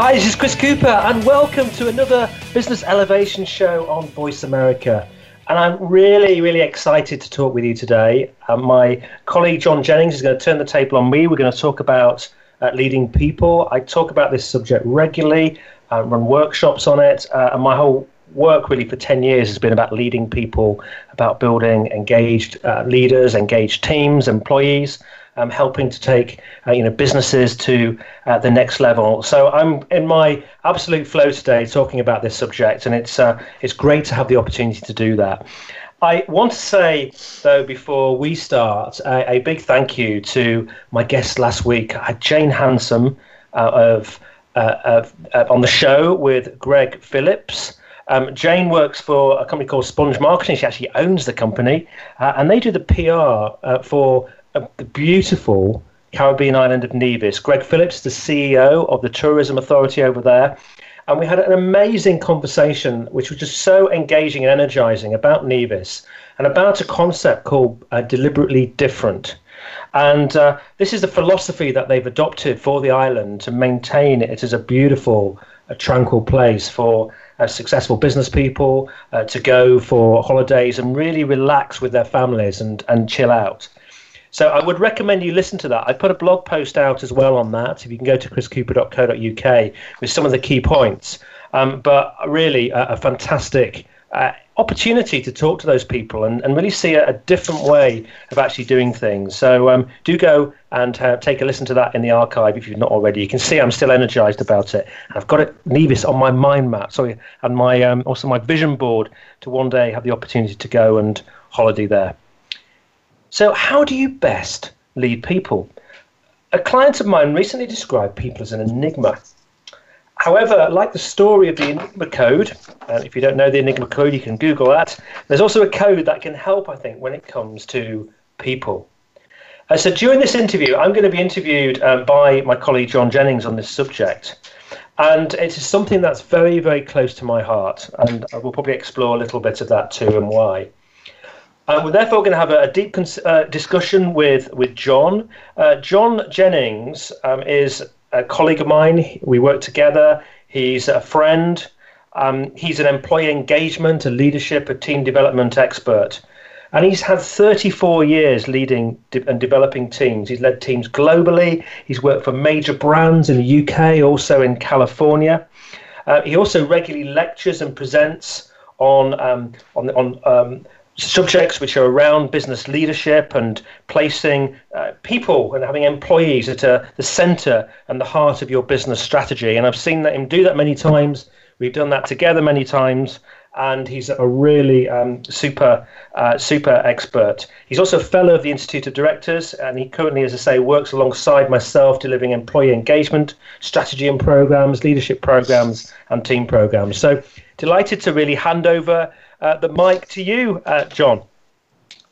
Hi, this is Chris Cooper, and welcome to another Business Elevation Show on Voice America. And I'm really, really excited to talk with you today. Uh, my colleague John Jennings is going to turn the table on me. We're going to talk about uh, leading people. I talk about this subject regularly, uh, run workshops on it, uh, and my whole work really for 10 years has been about leading people, about building engaged uh, leaders, engaged teams, employees um, helping to take uh, you know businesses to uh, the next level. So I'm in my absolute flow today talking about this subject, and it's uh, it's great to have the opportunity to do that. I want to say, though, before we start, a, a big thank you to my guest last week, Jane Handsome uh, of, uh, of uh, on the show with Greg Phillips. Um, Jane works for a company called Sponge Marketing. She actually owns the company, uh, and they do the PR uh, for the beautiful Caribbean island of Nevis. Greg Phillips, the CEO of the Tourism Authority over there. And we had an amazing conversation, which was just so engaging and energizing about Nevis and about a concept called uh, deliberately different. And uh, this is the philosophy that they've adopted for the island to maintain it as a beautiful, a tranquil place for uh, successful business people uh, to go for holidays and really relax with their families and, and chill out. So I would recommend you listen to that. I put a blog post out as well on that. If you can go to chriscooper.co.uk with some of the key points. Um, but really, a, a fantastic uh, opportunity to talk to those people and, and really see a, a different way of actually doing things. So um, do go and uh, take a listen to that in the archive if you've not already. You can see I'm still energized about it. I've got it, Nevis on my mind map, sorry, and my um, also my vision board to one day have the opportunity to go and holiday there. So, how do you best lead people? A client of mine recently described people as an enigma. However, like the story of the Enigma code, if you don't know the Enigma code, you can Google that. There's also a code that can help, I think, when it comes to people. Uh, so during this interview, I'm going to be interviewed uh, by my colleague John Jennings on this subject. And it is something that's very, very close to my heart. And I will probably explore a little bit of that too and why. Uh, we're therefore going to have a, a deep cons- uh, discussion with with John. Uh, John Jennings um, is a colleague of mine. We work together. He's a friend. Um, he's an employee engagement, a leadership, a team development expert. And he's had 34 years leading de- and developing teams. He's led teams globally. He's worked for major brands in the UK, also in California. Uh, he also regularly lectures and presents on um, on on um, subjects which are around business leadership and placing uh, people and having employees at uh, the center and the heart of your business strategy. And I've seen that him do that many times. We've done that together many times. And he's a really um, super, uh, super expert. He's also a fellow of the Institute of Directors, and he currently, as I say, works alongside myself delivering employee engagement, strategy and programs, leadership programs, and team programs. So delighted to really hand over the mic to you, uh, John.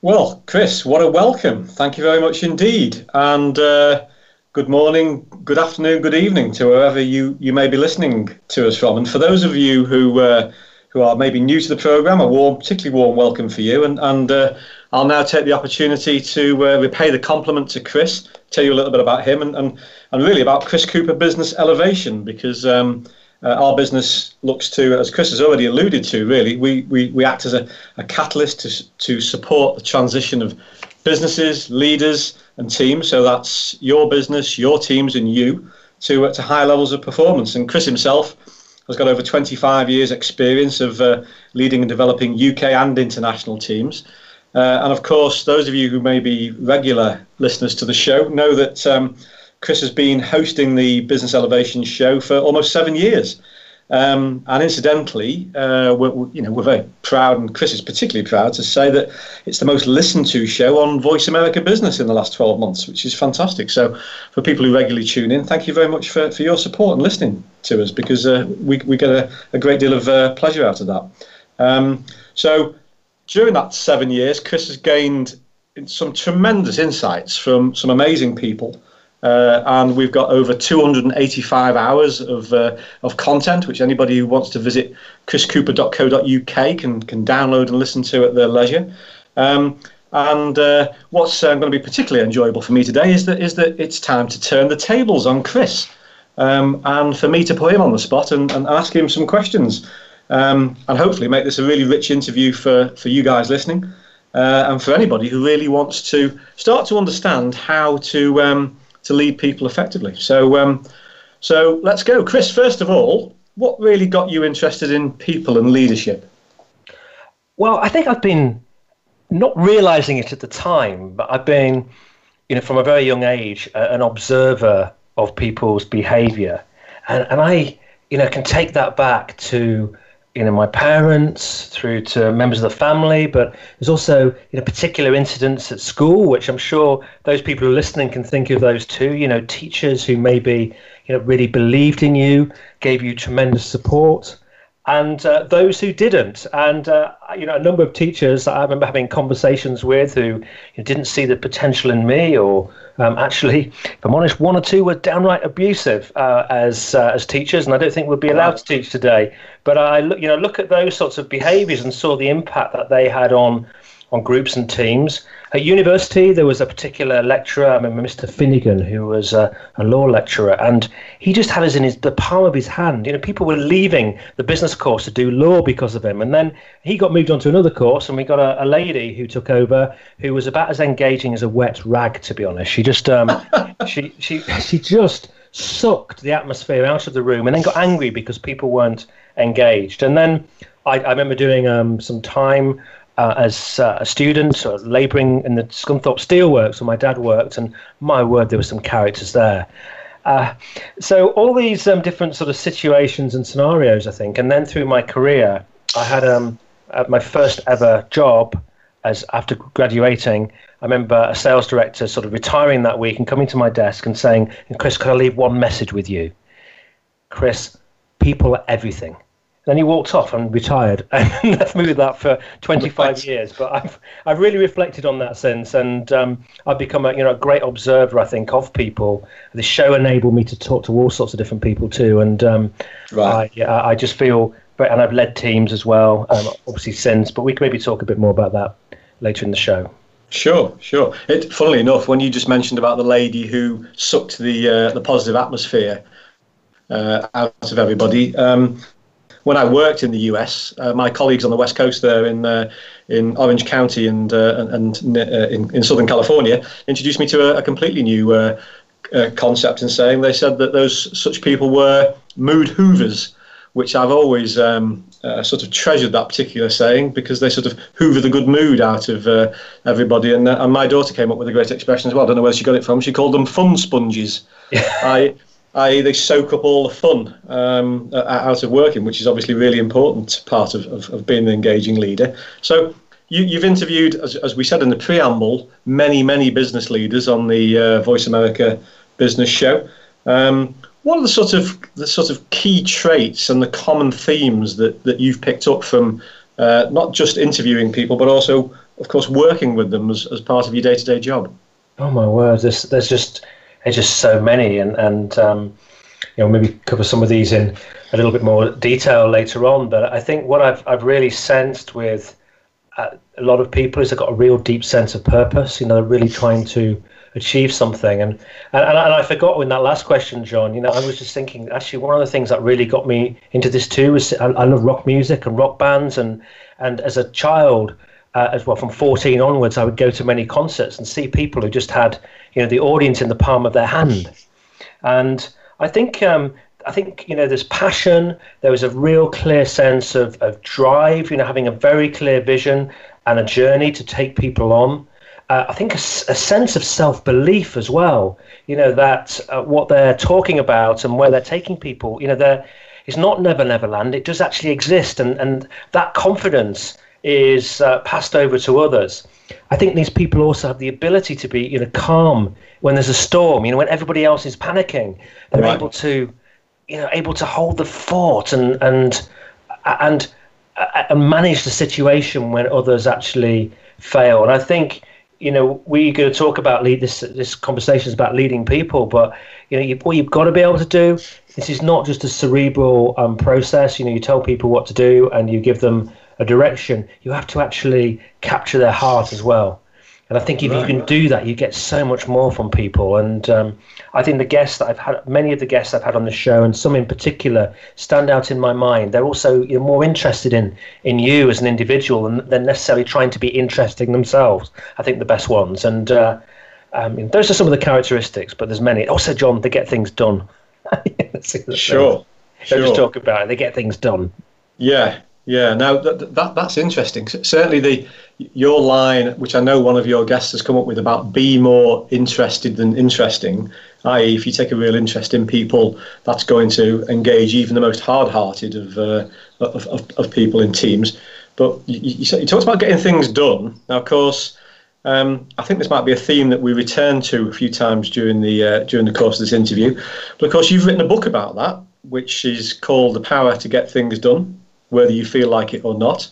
Well, Chris, what a welcome. Thank you very much indeed. And uh, good morning, good afternoon, good evening to wherever you, you may be listening to us from. And for those of you who uh, who are maybe new to the programme, a warm, particularly warm welcome for you. And, and uh, I'll now take the opportunity to uh, repay the compliment to Chris, tell you a little bit about him and, and, and really about Chris Cooper Business Elevation, because um, uh, our business looks to, as Chris has already alluded to, really, we, we, we act as a, a catalyst to, to support the transition of businesses, leaders, and teams. So that's your business, your teams, and you to, uh, to higher levels of performance. And Chris himself has got over 25 years' experience of uh, leading and developing UK and international teams. Uh, and of course, those of you who may be regular listeners to the show know that um, Chris has been hosting the Business Elevation show for almost seven years. Um, and incidentally, uh, we're, you know, we're very proud, and Chris is particularly proud to say that it's the most listened to show on Voice America Business in the last 12 months, which is fantastic. So, for people who regularly tune in, thank you very much for, for your support and listening to us because uh, we, we get a, a great deal of uh, pleasure out of that. Um, so during that seven years, Chris has gained some tremendous insights from some amazing people. Uh, and we've got over 285 hours of, uh, of content, which anybody who wants to visit chriscooper.co.uk can, can download and listen to at their leisure. Um, and uh, what's uh, going to be particularly enjoyable for me today is that is that it's time to turn the tables on Chris, um, and for me to put him on the spot and, and ask him some questions, um, and hopefully make this a really rich interview for for you guys listening, uh, and for anybody who really wants to start to understand how to um, to lead people effectively. So um, so let's go, Chris. First of all, what really got you interested in people and leadership? Well, I think I've been not realizing it at the time, but I've been, you know, from a very young age, uh, an observer of people's behavior. And, and I, you know, can take that back to, you know, my parents through to members of the family, but there's also, you know, particular incidents at school, which I'm sure those people who are listening can think of those too, you know, teachers who maybe, you know, really believed in you, gave you tremendous support and uh, those who didn't. And uh, you know, a number of teachers I remember having conversations with who you know, didn't see the potential in me, or um, actually, if I'm honest, one or two were downright abusive uh, as uh, as teachers, and I don't think we'd be allowed to teach today. But I, look, you know, look at those sorts of behaviours and saw the impact that they had on on groups and teams. At university, there was a particular lecturer, I remember Mr. Finnegan, who was a, a, law lecturer, and he just had us in his, the palm of his hand. You know, people were leaving the business course to do law because of him. And then he got moved on to another course, and we got a, a lady who took over who was about as engaging as a wet rag, to be honest. She just, um, she, she, she just sucked the atmosphere out of the room and then got angry because people weren't engaged. And then I, I remember doing um, some time uh, as uh, a student, or labouring in the Scunthorpe Steelworks where my dad worked, and my word, there were some characters there. Uh, so all these um, different sort of situations and scenarios, I think, and then through my career, I had um, my first ever job as after graduating. I remember a sales director sort of retiring that week and coming to my desk and saying, "Chris, could I leave one message with you? Chris, people are everything." Then he walked off and retired, and left me with that for 25 years. But I've I've really reflected on that since, and um, I've become a you know a great observer, I think, of people. The show enabled me to talk to all sorts of different people too, and um, right. I, I just feel, and I've led teams as well, um, obviously since. But we can maybe talk a bit more about that later in the show. Sure, sure. It, funnily enough, when you just mentioned about the lady who sucked the uh, the positive atmosphere uh, out of everybody, um, when I worked in the US, uh, my colleagues on the West Coast there in uh, in Orange County and uh, and uh, in, in Southern California introduced me to a, a completely new uh, uh, concept in saying they said that those such people were mood hoovers, which I've always um, sort of treasured that particular saying because they sort of hoover the good mood out of everybody. And, and my daughter came up with a great expression as well. I don't know where she got it from. She called them fun sponges. I i.e., they soak up all the fun um, out of working, which is obviously a really important part of, of, of being an engaging leader. So you, have interviewed, as, as, we said in the preamble, many, many business leaders on the uh, Voice America Business Show. Um, what are the sort of the sort of key traits and the common themes that, that you've picked up from uh, not just interviewing people, but also, of course, working with them as, as part of your day-to-day job? Oh my word! There's there's just there's just so many, and and um, you know maybe cover some of these in a little bit more detail later on. But I think what I've I've really sensed with uh, a lot of people is they've got a real deep sense of purpose. You know, they're really trying to achieve something. And, and, and I forgot in that last question, John, you know, I was just thinking, actually, one of the things that really got me into this too was I, I love rock music and rock bands. And, and as a child, uh, as well from 14 onwards, I would go to many concerts and see people who just had, you know, the audience in the palm of their hand. And I think, um, I think, you know, there's passion. There was a real clear sense of, of drive, you know, having a very clear vision and a journey to take people on. Uh, I think a, a, sense of self belief as well. You know that uh, what they're talking about and where they're taking people. You know, there is not Never Never Land. It does actually exist, and and that confidence is uh, passed over to others. I think these people also have the ability to be, you know, calm when there's a storm. You know, when everybody else is panicking, they're right. able to, you know, able to hold the fort and and and and manage the situation when others actually fail. And I think you know we're going to talk about lead this this conversation is about leading people, but you know you, what you've got to be able to do. This is not just a cerebral um, process. You know, you tell people what to do and you give them a direction. You have to actually capture their heart as well. And I think if right. you can do that, you get so much more from people. And um, I think the guests that I've had, many of the guests I've had on the show, and some in particular, stand out in my mind. They're also you know, more interested in in you as an individual than, than necessarily trying to be interesting themselves. I think the best ones. And uh, I mean, those are some of the characteristics, but there's many. Also, John, they get things done. sure. Don't just talk about it; they get things done. Yeah, yeah, now that, that that's interesting. Certainly, the your line, which I know one of your guests has come up with about be more interested than interesting, i.e., if you take a real interest in people, that's going to engage even the most hard-hearted of uh, of, of, of, people in teams. But you, you, you talked about getting things done. Now, of course, um, I think this might be a theme that we return to a few times during the uh, during the course of this interview. But of course, you've written a book about that, which is called "The Power to Get Things Done." Whether you feel like it or not.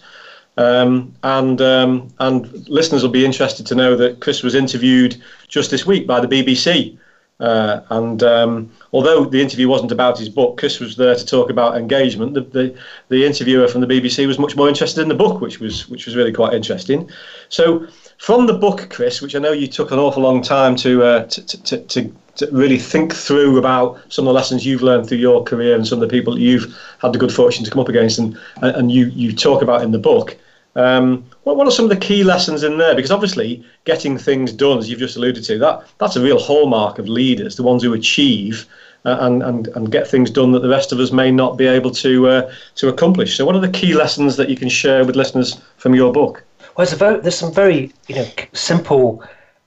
Um, and um, and listeners will be interested to know that Chris was interviewed just this week by the BBC. Uh, and um, although the interview wasn't about his book, Chris was there to talk about engagement. The, the, the interviewer from the BBC was much more interested in the book, which was which was really quite interesting. So from the book, Chris, which I know you took an awful long time to uh, to, to, to to really think through about some of the lessons you've learned through your career and some of the people that you've had the good fortune to come up against and and you you talk about in the book. Um, what, what are some of the key lessons in there? Because obviously, getting things done, as you've just alluded to, that that's a real hallmark of leaders, the ones who achieve uh, and, and and get things done that the rest of us may not be able to uh, to accomplish. So, what are the key lessons that you can share with listeners from your book? Well, very, there's some very you know simple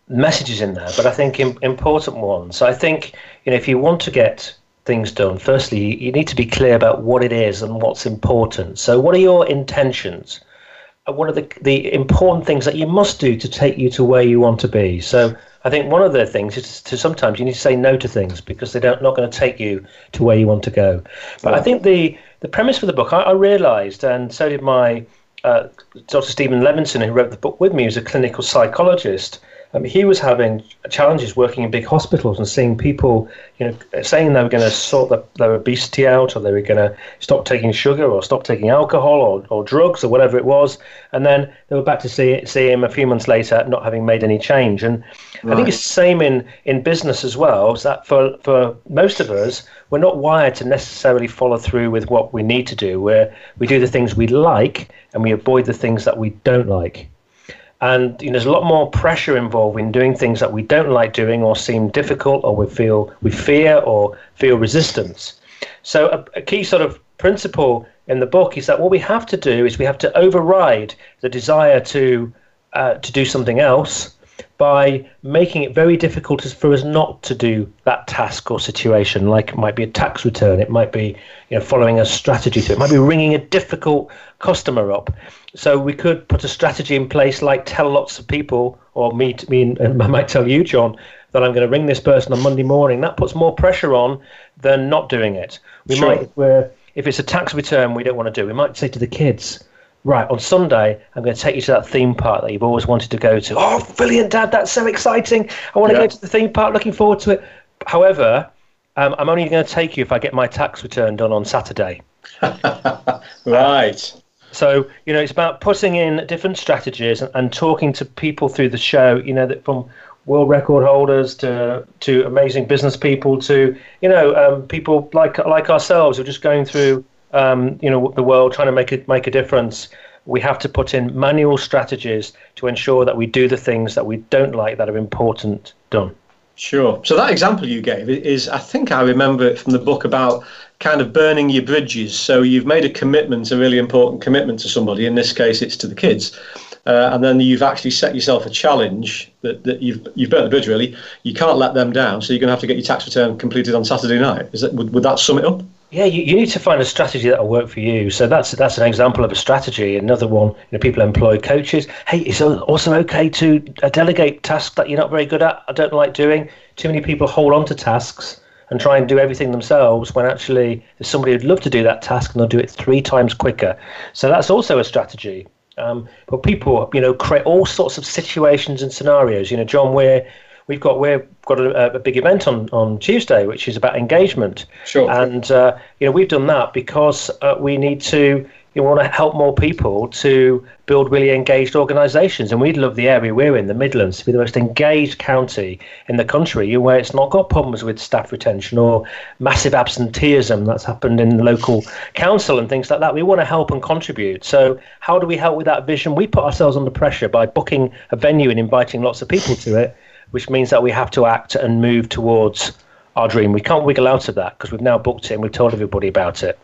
messages in there, but I think important ones. I think you know if you want to get things done, firstly you need to be clear about what it is and what's important. So, what are your intentions? What are the the important things that you must do to take you to where you want to be? So, I think one of the things is to sometimes you need to say no to things because they're not going to take you to where you want to go. But I think the the premise for the book, I, I realised, and so did my uh, Dr. Stephen Levinson, who wrote the book with me, who's a clinical psychologist um, he was having challenges working in big hospitals and seeing people, you know, saying they were going to sort the, their obesity out or they were going to stop taking sugar or stop taking alcohol or, or drugs or whatever it was. And then they were back to see, see him a few months later not having made any change. And right. I think it's the same in, in business as well, is that for, for most of us, we're not wired to necessarily follow through with what we need to do, where we do the things we like and we avoid the things that we don't like. And you know, there's a lot more pressure involved in doing things that we don't like doing or seem difficult or we feel we fear or feel resistance. So a, a key sort of principle in the book is that what we have to do is we have to override the desire to uh, to do something else by making it very difficult for us not to do that task or situation. Like it might be a tax return, it might be you know following a strategy through, it might be ringing a difficult customer up. So we could put a strategy in place, like tell lots of people, or me, me, and I might tell you, John, that I'm going to ring this person on Monday morning. That puts more pressure on than not doing it. We sure. might, if, if it's a tax return we don't want to do, we might say to the kids, right, on Sunday, I'm going to take you to that theme park that you've always wanted to go to. Oh, brilliant, Dad, that's so exciting. I want to yeah. go to the theme park, looking forward to it. However, um, I'm only going to take you if I get my tax return done on Saturday. right. So, you know, it's about putting in different strategies and, and talking to people through the show, you know, that from world record holders to to amazing business people to you know um, people like like ourselves who are just going through um, you know the world trying to make it make a difference we have to put in manual strategies to ensure that we do the things that we don't like that are important done Sure. So that example you gave is, I think I remember it from the book about kind of burning your bridges. So you've made a commitment, a really important commitment to somebody. In this case, it's to the kids. Uh, and then you've actually set yourself a challenge that, that you've you've burnt the bridge really. You can't let them down, so you're going to have to get your tax return completed on Saturday night. Is that would, would that sum it up? Yeah, you, you need to find a strategy that will work for you. So that's that's an example of a strategy. Another one, you know, people employ coaches. Hey, it's also okay to uh, delegate tasks that you're not very good at. I don't like doing. Too many people hold on to tasks and try and do everything themselves when actually there's somebody who'd love to do that task and they'll do it three times quicker. So that's also a strategy. Um, but people, you know, create all sorts of situations and scenarios. You know, John, we're we've got we've got a, a, big event on, on Tuesday, which is about engagement. Sure. And uh, you know, we've done that because uh, we need to you want to help more people to build really engaged organisations. And we'd love the area we're in, the Midlands, to be the most engaged county in the country, where it's not got problems with staff retention or massive absenteeism that's happened in the local council and things like that. We want to help and contribute. So, how do we help with that vision? We put ourselves under pressure by booking a venue and inviting lots of people to it, which means that we have to act and move towards our dream. We can't wiggle out of that because we've now booked it and we've told everybody about it.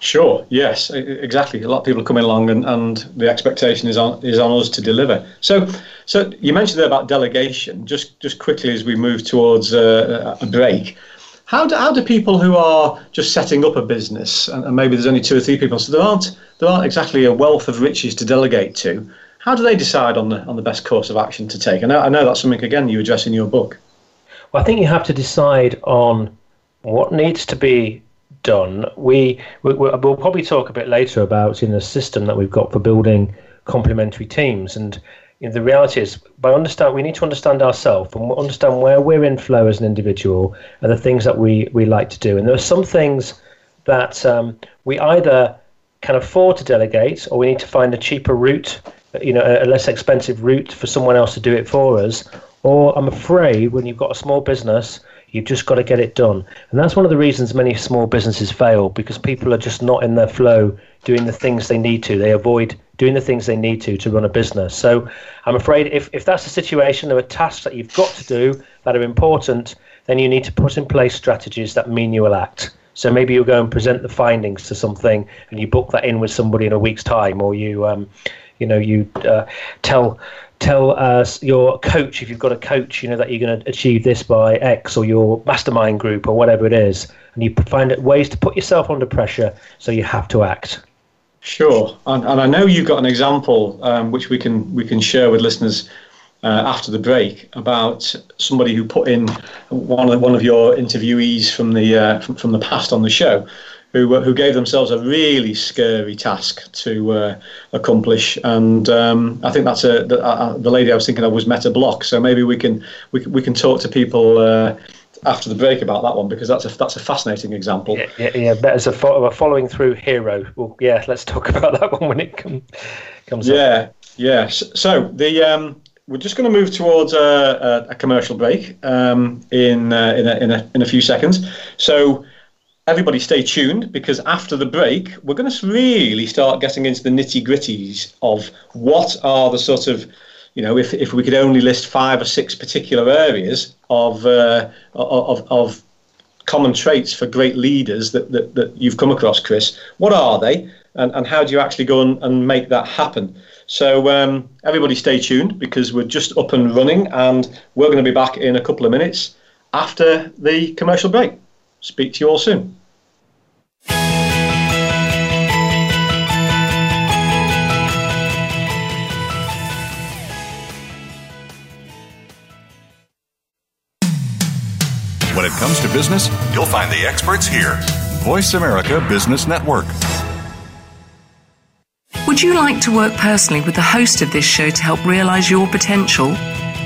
Sure. Yes. Exactly. A lot of people are coming along, and, and the expectation is on is on us to deliver. So, so you mentioned there about delegation. Just just quickly as we move towards uh, a break, how do how do people who are just setting up a business, and, and maybe there's only two or three people, so there aren't there aren't exactly a wealth of riches to delegate to. How do they decide on the on the best course of action to take? I know I know that's something again you address in your book. Well, I think you have to decide on what needs to be done. We, we will probably talk a bit later about in the system that we've got for building complementary teams and. You know, the reality is, by understand, we need to understand ourselves and understand where we're in flow as an individual and the things that we, we like to do. And there are some things that um, we either can afford to delegate, or we need to find a cheaper route, you know, a less expensive route for someone else to do it for us. Or I'm afraid when you've got a small business, You've just got to get it done. And that's one of the reasons many small businesses fail because people are just not in their flow doing the things they need to. They avoid doing the things they need to to run a business. So I'm afraid if, if that's the situation, there are tasks that you've got to do that are important, then you need to put in place strategies that mean you will act. So maybe you'll go and present the findings to something, and you book that in with somebody in a week's time, or you, um, you know, you uh, tell tell us your coach if you've got a coach you know that you're going to achieve this by x or your mastermind group or whatever it is and you find ways to put yourself under pressure so you have to act. Sure and, and i know you've got an example um, which we can we can share with listeners uh, after the break about somebody who put in one of one of your interviewees from the uh, from, from the past on the show who uh, who gave themselves a really scary task to uh, accomplish. And um, I think that's a the, uh, the, lady I was thinking of was Meta Block. So maybe we can we, we can talk to people. Uh, after the break, about that one because that's a that's a fascinating example. Yeah, yeah, yeah. As a, fo- a following through hero. Well, yeah, let's talk about that one when it com- comes. Yeah, up. yeah. So the um, we're just going to move towards a, a, a commercial break um, in uh, in, a, in, a, in a few seconds. So everybody stay tuned because after the break, we're going to really start getting into the nitty gritties of what are the sort of, you know, if, if we could only list five or six particular areas of, uh, of, of common traits for great leaders that, that, that you've come across, Chris, what are they? And, and how do you actually go and, and make that happen? So um, everybody stay tuned because we're just up and running and we're going to be back in a couple of minutes after the commercial break. Speak to you all soon. When it comes to business, you'll find the experts here. Voice America Business Network. Would you like to work personally with the host of this show to help realize your potential?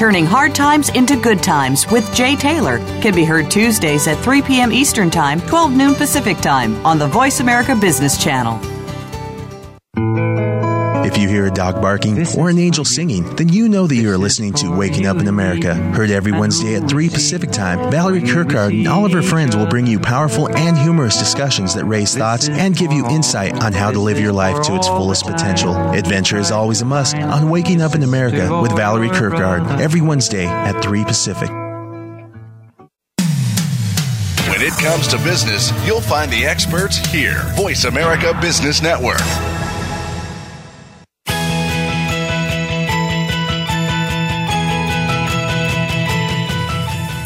Turning Hard Times into Good Times with Jay Taylor can be heard Tuesdays at 3 p.m. Eastern Time, 12 noon Pacific Time on the Voice America Business Channel a dog barking or an angel singing, then you know that you are listening to Waking Up in America. Heard every Wednesday at 3 Pacific Time, Valerie Kirkard and all of her friends will bring you powerful and humorous discussions that raise thoughts and give you insight on how to live your life to its fullest potential. Adventure is always a must on Waking Up in America with Valerie Kirkard every Wednesday at 3 Pacific. When it comes to business, you'll find the experts here. Voice America Business Network.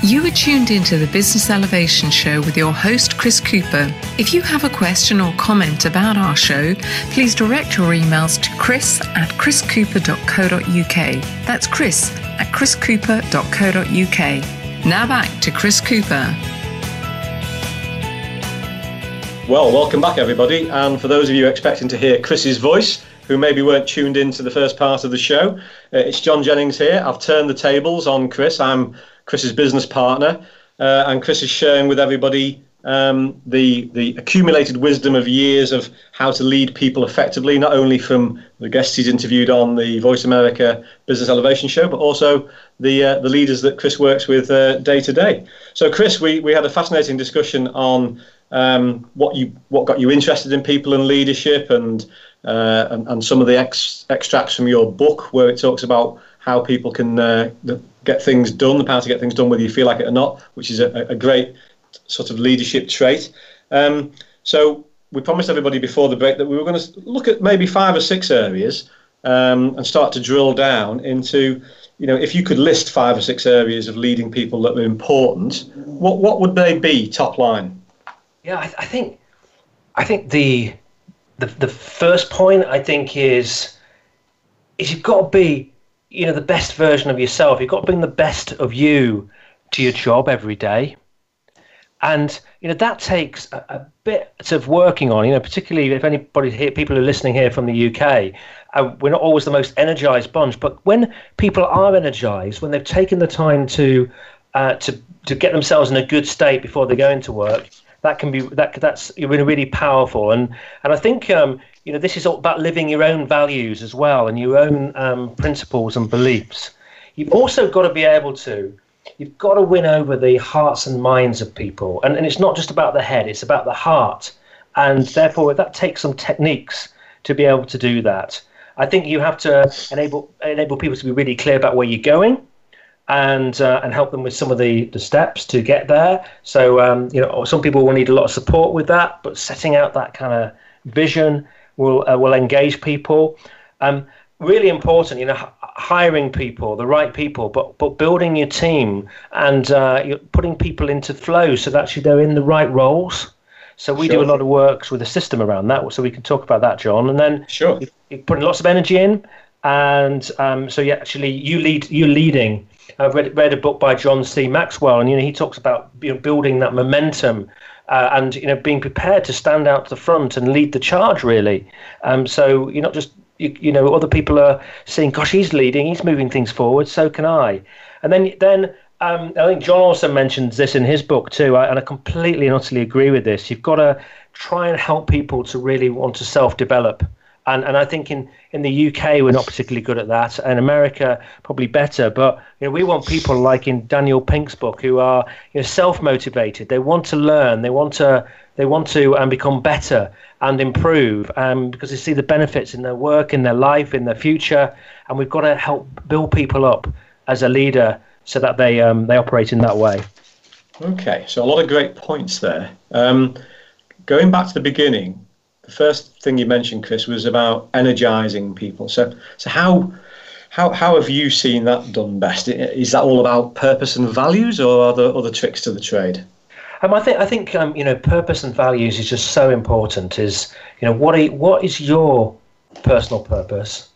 You are tuned into the Business Elevation Show with your host, Chris Cooper. If you have a question or comment about our show, please direct your emails to chris at chriscooper.co.uk. That's chris at chriscooper.co.uk. Now back to Chris Cooper. Well, welcome back, everybody. And for those of you expecting to hear Chris's voice, who maybe weren't tuned into the first part of the show, uh, it's John Jennings here. I've turned the tables on Chris. I'm Chris's business partner, uh, and Chris is sharing with everybody um, the the accumulated wisdom of years of how to lead people effectively, not only from the guests he's interviewed on the Voice America Business Elevation Show, but also the uh, the leaders that Chris works with uh, day to day. So, Chris, we, we had a fascinating discussion on um, what you what got you interested in people and leadership, and uh, and, and, some of the ex, extracts from your book where it talks about how people can uh, get things done, the power to get things done whether you feel like it or not, which is a, a great sort of leadership trait. Um, so we promised everybody before the break that we were going to look at maybe five or six areas um, and start to drill down into you know, if you could list five or six areas of leading people that were important, what what would they be top line? Yeah, I, I think I think the, the the first point I think is is you've got to be you know the best version of yourself. You've got to bring the best of you to your job every day, and you know that takes a, a bit of working on. You know, particularly if anybody here, people are listening here from the UK, uh, we're not always the most energized bunch, but when people are energized, when they've taken the time to uh, to to get themselves in a good state before they go into work, that can be that that's really really powerful and and I think um, you know this is all about living your own values as well and your own um, principles and beliefs. You've also got to be able to you've got to win over the hearts and minds of people and, and it's not just about the head it's about the heart and therefore that takes some techniques to be able to do that. I think you have to enable enable people to be really clear about where you're going and uh, and help them with some of the, the steps to get there. So um, you know, some people will need a lot of support with that, but setting out that kind of vision will uh, will engage people. Um, really important, you know, h- hiring people, the right people, but but building your team and uh, putting people into flow so that actually they're in the right roles. So we sure. do a lot of works with a system around that, so we can talk about that, John. And then sure, you, you're putting lots of energy in, and um, so you actually you lead you're leading I've read, read a book by John C. Maxwell, and you know he talks about you know, building that momentum uh, and you know being prepared to stand out to the front and lead the charge. Really, um, so you're not just you, you know other people are seeing, gosh, he's leading, he's moving things forward, so can I. And then then um, I think John also mentions this in his book too, and I completely and utterly agree with this. You've got to try and help people to really want to self-develop and and I think in in the UK we're not particularly good at that, and America probably better. But you know, we want people like in Daniel Pink's book who are you know self motivated. They want to learn. They want to they want to um, become better and improve um, because they see the benefits in their work, in their life, in their future, and we've got to help build people up as a leader so that they um, they operate in that way. Okay, so a lot of great points there. Um, going back to the beginning, the first thing you mentioned, Chris, was about energizing people. So, so how how how have you seen that done best? Is that all about purpose and values, or are there other tricks to the trade? Um, I think I think um, you know purpose and values is just so important. Is you know what are, what is your personal purpose?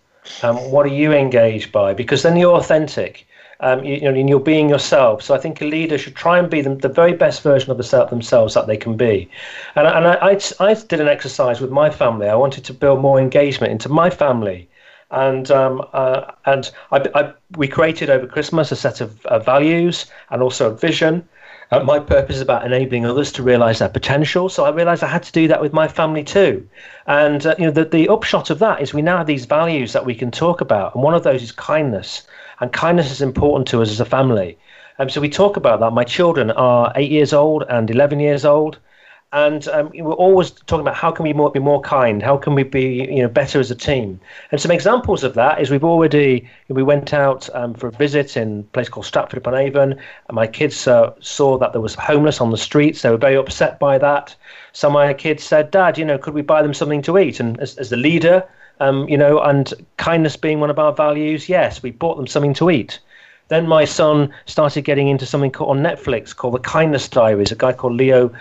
Um, what are you engaged by? Because then you're authentic um, you, you, know, and you're being yourself. So I think a leader should try and be them, the very best version of themselves that they can be. And, and I, I, I, did an exercise with my family. I wanted to build more engagement into my family. And um, uh, and I, I, we created over Christmas a set of uh, values and also a vision. Uh, my purpose is about enabling others to realize their potential. So I realized I had to do that with my family too. And uh, you know, the, the upshot of that is we now have these values that we can talk about, and one of those is kindness. And kindness is important to us as a family. Um, so we talk about that. My children are eight years old and 11 years old and um, we're always talking about how can we more, be more kind, how can we be you know better as a team. And some examples of that is we've already we went out um, for a visit in a place called Stratford upon Avon, and my kids uh, saw that there was homeless on the streets. They were very upset by that. Some of my kids said, "Dad, you know, could we buy them something to eat?" And as, as the leader, um, you know, and kindness being one of our values, yes, we bought them something to eat. Then my son started getting into something called on Netflix called The Kindness Diaries. A guy called Leon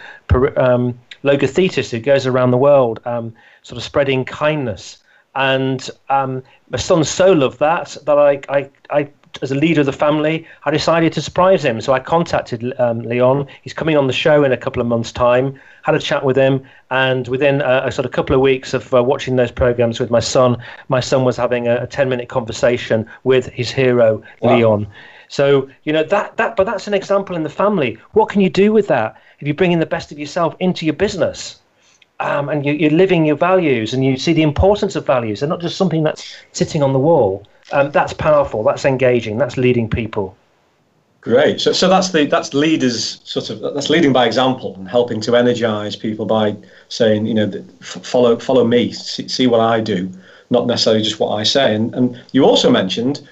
um, Logothetis who goes around the world, um, sort of spreading kindness. And um, my son so loved that that I, I, I as a leader of the family, I decided to surprise him. So I contacted um, Leon. He's coming on the show in a couple of months' time. Had a chat with him, and within a, a sort of couple of weeks of uh, watching those programs with my son, my son was having a, a ten-minute conversation with his hero wow. Leon. So you know that that, but that's an example in the family. What can you do with that if you bring in the best of yourself into your business? Um, and you, are living your values, and you see the importance of values. They're not just something that's sitting on the wall um, that's powerful. That's engaging. That's leading people. Great. So, so that's the that's leaders sort of that's leading by example and helping to energize people by saying, you know, follow follow me, see, see what I do, not necessarily just what I say. And and you also mentioned,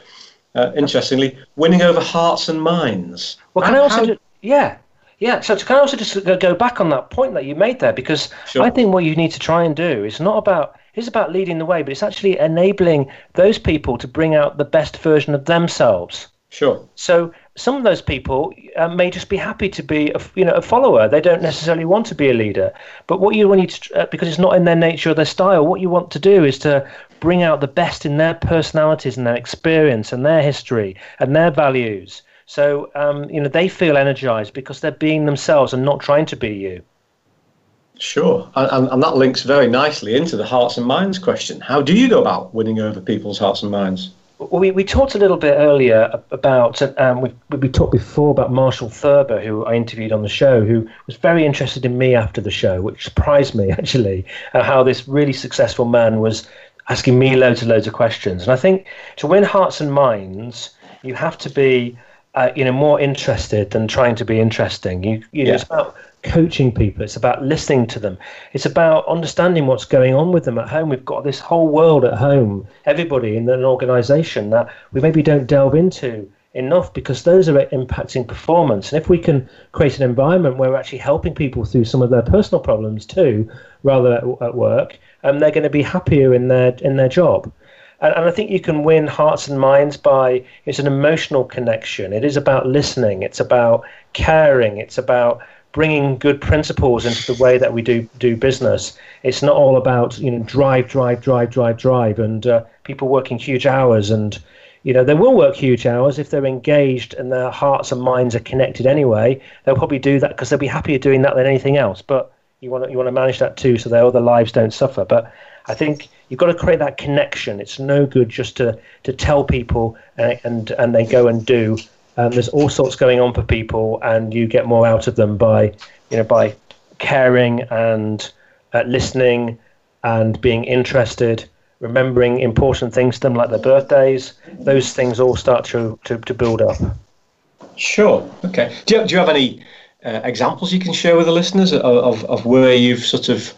uh, interestingly, winning over hearts and minds. Well, can how, I also, do, yeah, yeah. So can I also just go back on that point that you made there because sure. I think what you need to try and do is not about it's about leading the way, but it's actually enabling those people to bring out the best version of themselves. Sure. So some of those people uh, may just be happy to be, a, you know, a follower. They don't necessarily want to be a leader. But what you want to, uh, because it's not in their nature or their style, what you want to do is to bring out the best in their personalities and their experience and their history and their values. So um, you know they feel energized because they're being themselves and not trying to be you. Sure, and, and that links very nicely into the hearts and minds question. How do you go about winning over people's hearts and minds? Well, we, we talked a little bit earlier about, um, we, we talked before about Marshall Thurber, who I interviewed on the show, who was very interested in me after the show, which surprised me actually, uh, how this really successful man was asking me loads and loads of questions. And I think to win hearts and minds, you have to be, uh, you know, more interested than trying to be interesting. You, you know, it's about coaching people. It's about listening to them. It's about understanding what's going on with them at home. We've got this whole world at home, everybody in an organization that we maybe don't delve into enough because those are impacting performance. And if we can create an environment where we're actually helping people through some of their personal problems too, rather at, at work, um, they're going to be happier in their in their job. And, and I think you can win hearts and minds by it's an emotional connection. It is about listening. It's about caring. It's about bringing good principles into the way that we do do business. It's not all about you know drive, drive, drive, drive, drive, and uh, people working huge hours. And you know they will work huge hours if they're engaged and their hearts and minds are connected anyway. They'll probably do that because they'll be happier doing that than anything else. But you want to you want to manage that too, so their other lives don't suffer. But I think you've got to create that connection. It's no good just to to tell people and uh, and, and they go and do. Um, there's all sorts going on for people, and you get more out of them by, you know, by caring and uh, listening and being interested, remembering important things to them like their birthdays. Those things all start to to, to build up. Sure. Okay. Do you, do you have any uh, examples you can share with the listeners of, of, of where you've sort of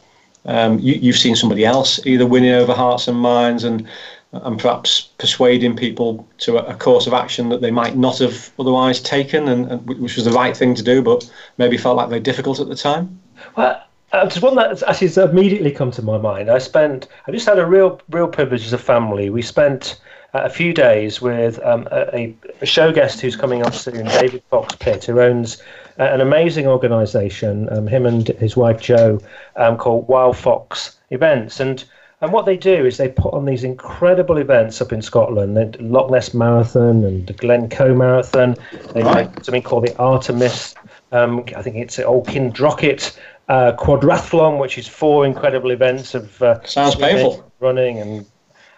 um, you, you've seen somebody else either winning over hearts and minds and and perhaps persuading people to a, course of action that they might not have otherwise taken, and, and, which was the right thing to do, but maybe felt like very difficult at the time? Well, uh, just one that actually has immediately come to my mind. I spent, I just had a real, real privilege as a family. We spent uh, a few days with um, a, a, show guest who's coming up soon, David Fox Pitt, who owns uh, an amazing organisation, um, him and his wife Jo, um, called Wild Fox Events, and and what they do is they put on these incredible events up in Scotland, the Loch Ness Marathon and the Glencoe Marathon. They right. make something called the Artemis. Um, I think it's Old Kindrochit uh, Quadrathlon, which is four incredible events of uh, sounds painful, running and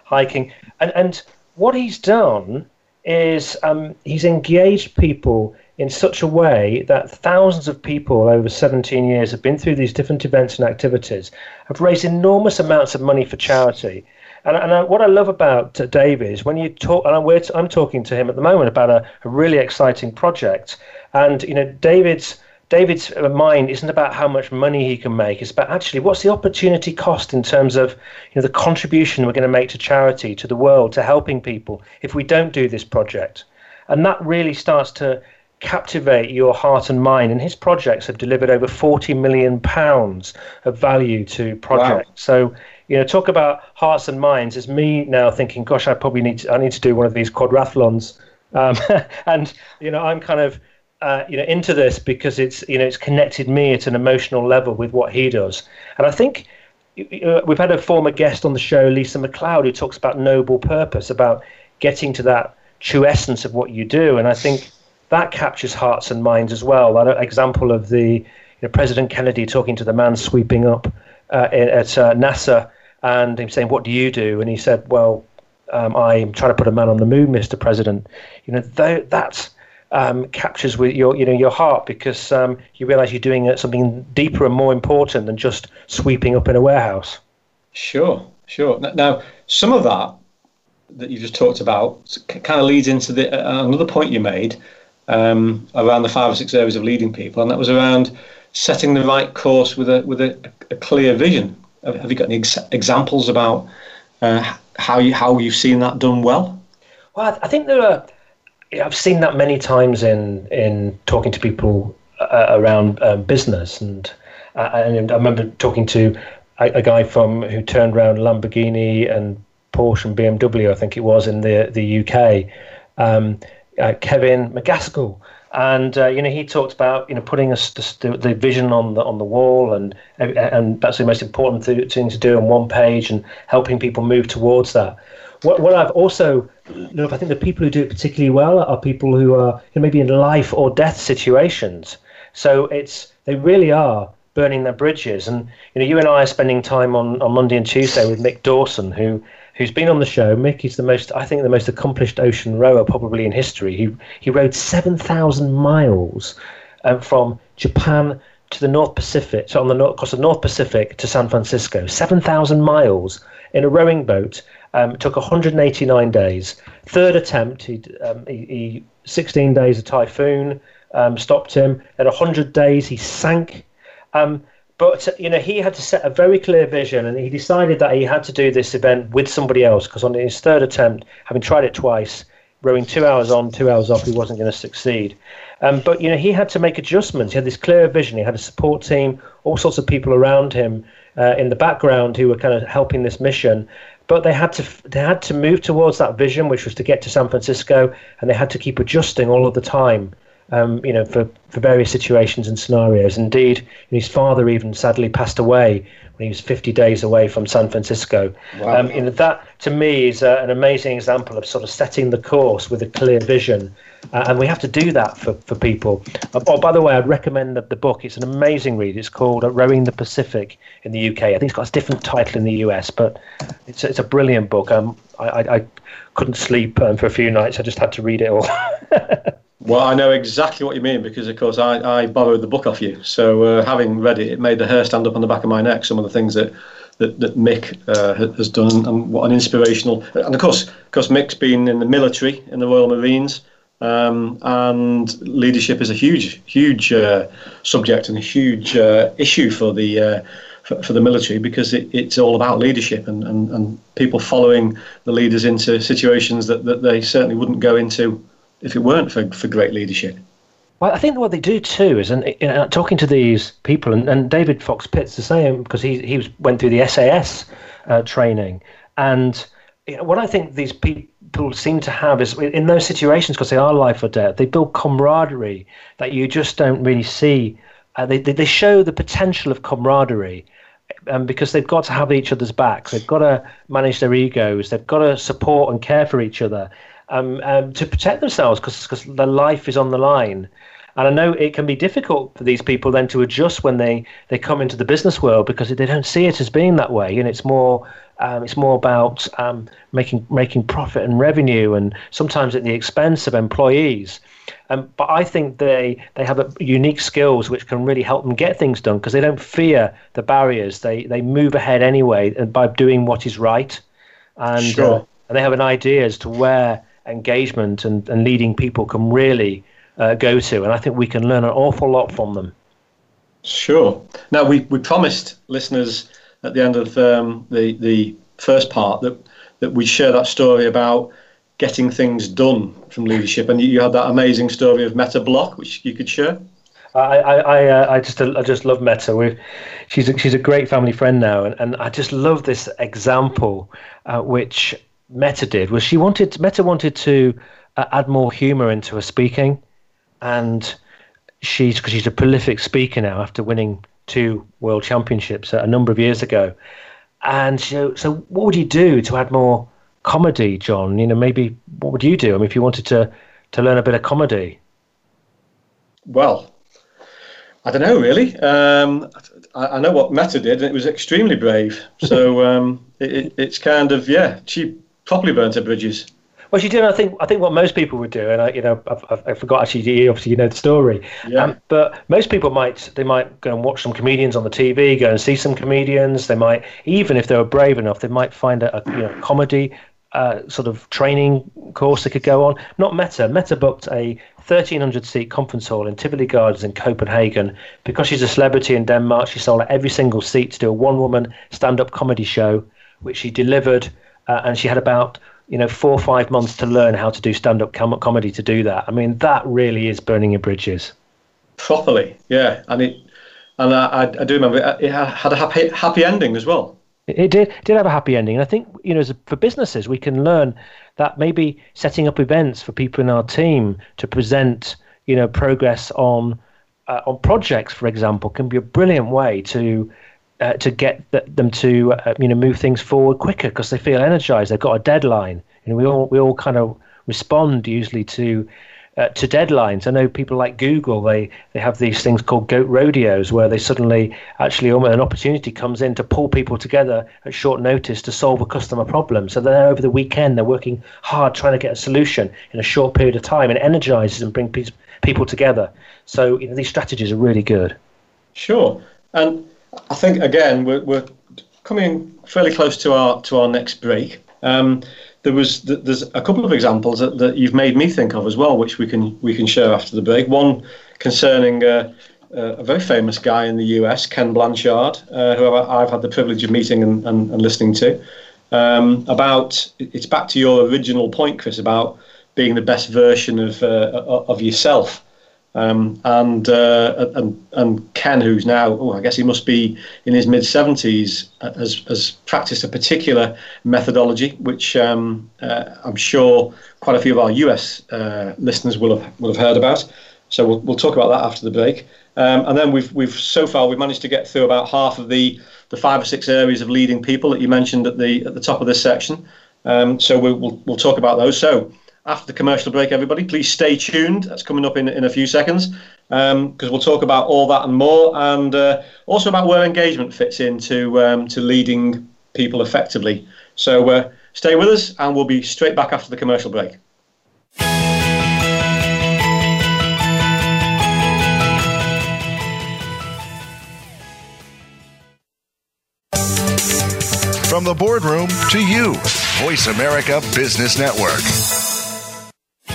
hiking. And and what he's done is um, he's engaged people in such a way that thousands of people over 17 years have been through these different events and activities, have raised enormous amounts of money for charity. And, and I, what I love about uh, David is when you talk, and I'm, I'm talking to him at the moment about a, a really exciting project. And, you know, David's David's mind isn't about how much money he can make. It's about actually what's the opportunity cost in terms of you know the contribution we're going to make to charity, to the world, to helping people if we don't do this project. And that really starts to captivate your heart and mind. And his projects have delivered over 40 million pounds of value to projects. Wow. So, you know, talk about hearts and minds. It's me now thinking, gosh, I probably need to, I need to do one of these quadrathlons. Um, and, you know, I'm kind of, uh, you know, into this because it's, you know, it's connected me at an emotional level with what he does. And I think uh, we've had a former guest on the show, Lisa McLeod, who talks about noble purpose, about getting to that true essence of what you do. And I think that captures hearts and minds as well. That example of the you know, President Kennedy talking to the man sweeping up uh, at uh, NASA and him saying, "What do you do?" And he said, "Well, um, I'm trying to put a man on the moon, Mr. President." You know, th- that um, captures with your you know your heart because um, you realise you're doing something deeper and more important than just sweeping up in a warehouse. Sure, sure. Now, some of that that you just talked about kind of leads into the uh, another point you made um, around the five or six areas of leading people, and that was around setting the right course with a with a, a clear vision. Have you got any ex- examples about uh, how you how you've seen that done well? Well, I think there are. I've seen that many times in in talking to people uh, around um, business, and uh, and I remember talking to a, a, guy from who turned around Lamborghini and Porsche and BMW, I think it was in the the UK. Um, uh, Kevin McGaskill, and uh, you know he talked about you know putting us the, the, vision on the on the wall, and and that's the most important thing to do on one page, and helping people move towards that. What, what I've also look, I think the people who do it particularly well are people who are you know, maybe in life or death situations. So it's they really are burning their bridges. And you know, you and I are spending time on, on Monday and Tuesday with Mick Dawson, who who's been on the show. Mick is the most, I think, the most accomplished ocean rower probably in history. He he rowed seven thousand miles um, from Japan to the North Pacific, so on the north, across the North Pacific to San Francisco. Seven thousand miles in a rowing boat. Um, took 189 days. Third attempt, he, um, he, he 16 days of typhoon um, stopped him. At 100 days, he sank. Um, but you know, he had to set a very clear vision, and he decided that he had to do this event with somebody else because on his third attempt, having tried it twice, rowing two hours on, two hours off, he wasn't going to succeed. Um, but you know, he had to make adjustments. He had this clear vision. He had a support team, all sorts of people around him uh, in the background who were kind of helping this mission. But they had to they had to move towards that vision, which was to get to San Francisco, and they had to keep adjusting all of the time um, you know, for, for various situations and scenarios. Indeed, his father even sadly passed away when he was 50 days away from San Francisco. Wow. Um, you know, that to me is uh, an amazing example of sort of setting the course with a clear vision. Uh, and we have to do that for, for people. Uh, oh, by the way, I'd recommend the, the book. It's an amazing read. It's called uh, Rowing the Pacific in the UK. I think it's got a different title in the US, but it's, it's a brilliant book. Um, I, I, I couldn't sleep um, for a few nights. I just had to read it all. Well, I know exactly what you mean because, of course, I, I borrowed the book off you. So, uh, having read it, it made the hair stand up on the back of my neck. Some of the things that that, that Mick uh, has done, and what an inspirational. And of course, of course, Mick's been in the military in the Royal Marines, um, and leadership is a huge, huge uh, subject and a huge uh, issue for the. Uh, for, the military because it, it's all about leadership and, and, and people following the leaders into situations that, that they certainly wouldn't go into if it weren't for, for great leadership. Well, I think what they do too is, and you know, talking to these people, and, and David Fox Pitt's the same because he he was, went through the SAS uh, training, and you know, what I think these people seem to have is in those situations because they are life or death, they build camaraderie that you just don't really see. Uh, they, they they show the potential of camaraderie. Um, because they've got to have each other's backs, they've got to manage their egos, they've got to support and care for each other, um, um, to protect themselves because their life is on the line. And I know it can be difficult for these people then to adjust when they, they come into the business world because they don't see it as being that way. And it's more um, it's more about um, making making profit and revenue, and sometimes at the expense of employees. Um, but I think they they have a, unique skills which can really help them get things done because they don't fear the barriers. They they move ahead anyway by doing what is right, and sure. uh, and they have an idea as to where engagement and, and leading people can really uh, go to. And I think we can learn an awful lot from them. Sure. Now we we promised listeners at the end of um, the the first part that that we share that story about getting things done from leadership, and you, you had that amazing story of Meta Block, which you could share. I I I, uh, I just I just love Meta. We've, she's a, she's a great family friend now, and, and I just love this example, uh, which Meta did was she wanted Meta wanted to uh, add more humor into her speaking, and she's because she's a prolific speaker now after winning two world championships a number of years ago. And so, so what would you do to add more comedy, John? You know, maybe what would you do? I mean, if you wanted to to learn a bit of comedy. Well, I don't know really. Um, I, I, know what Meta did, and it was extremely brave. So um, it, it, it's kind of yeah, she properly burnt her bridges. Well, she did. I think. I think what most people would do, and I, you know, I, I forgot actually. Obviously, you know the story. Yeah. Um, but most people might. They might go and watch some comedians on the TV. Go and see some comedians. They might, even if they were brave enough, they might find a, a you know, comedy uh, sort of training course they could go on. Not Meta. Meta booked a 1,300 seat conference hall in Tivoli Gardens in Copenhagen because she's a celebrity in Denmark. She sold out every single seat to do a one woman stand up comedy show, which she delivered. Uh, and she had about you know, four or five months to learn how to do stand up com- comedy to do that. I mean, that really is burning your bridges. Properly, yeah. And it, and I, I do remember it had a happy, happy ending as well. It did did have a happy ending, and I think you know, for businesses, we can learn that maybe setting up events for people in our team to present, you know, progress on uh, on projects, for example, can be a brilliant way to uh, to get them to uh, you know move things forward quicker because they feel energized. They've got a deadline. Know, we all we all kind of respond usually to uh, to deadlines. I know people like Google. They they have these things called goat rodeos where they suddenly actually almost an opportunity comes in to pull people together at short notice to solve a customer problem. So then over the weekend they're working hard trying to get a solution in a short period of time and energizes and bring people together. So you know, these strategies are really good. Sure, and I think again we're, we're coming fairly close to our to our next break. Um, there was there's a couple of examples that, that you've made me think of as well, which we can we can share after the break. One concerning uh, uh, a very famous guy in the US, Ken Blanchard, uh, who I've had the privilege of meeting and, and, and listening to. Um, about it's back to your original point, Chris, about being the best version of uh, of yourself. Um, and, uh, and and Ken, who's now, oh, I guess he must be in his mid seventies, uh, has has practiced a particular methodology, which um, uh, I'm sure quite a few of our US uh, listeners will have will have heard about. So we'll we'll talk about that after the break. Um, and then we've we've so far we've managed to get through about half of the the five or six areas of leading people that you mentioned at the at the top of this section. Um, so we'll, we'll we'll talk about those. So after the commercial break, everybody. Please stay tuned. That's coming up in, in a few seconds because um, we'll talk about all that and more, and uh, also about where engagement fits into um, to leading people effectively. So uh, stay with us, and we'll be straight back after the commercial break. From the boardroom to you, Voice America Business Network.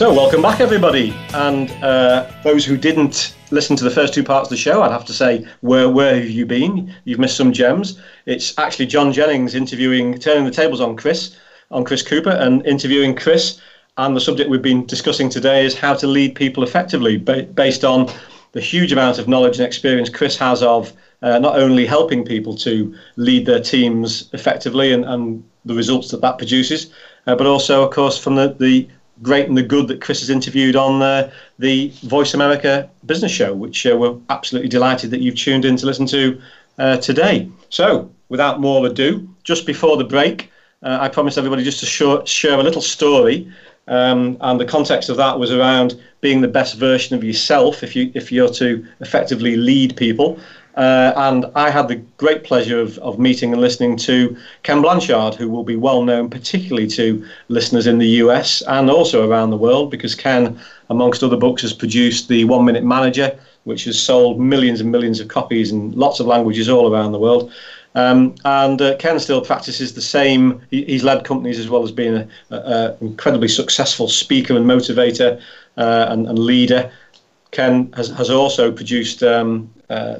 So, welcome back, everybody. And uh, those who didn't listen to the first two parts of the show, I'd have to say, where where have you been? You've missed some gems. It's actually John Jennings interviewing, turning the tables on Chris, on Chris Cooper, and interviewing Chris. And the subject we've been discussing today is how to lead people effectively, ba- based on the huge amount of knowledge and experience Chris has of uh, not only helping people to lead their teams effectively and, and the results that that produces, uh, but also, of course, from the, the great and the good that Chris has interviewed on uh, the Voice America business show, which uh, we're absolutely delighted that you've tuned in to listen to uh, today. So, without more ado, just before the break, uh, I promised everybody just to share, share a little story. Um, and the context of that was around being the best version of yourself if you if you're to effectively lead people. Uh, and I had the great pleasure of, of meeting and listening to Ken Blanchard, who will be well known particularly to listeners in the US and also around the world, because Ken, amongst other books, has produced The One Minute Manager, which has sold millions and millions of copies in lots of languages all around the world. Um, and uh, Ken still practices the same. He, he's led companies as well as being an incredibly successful speaker and motivator uh, and, and leader. Ken has, has also produced um,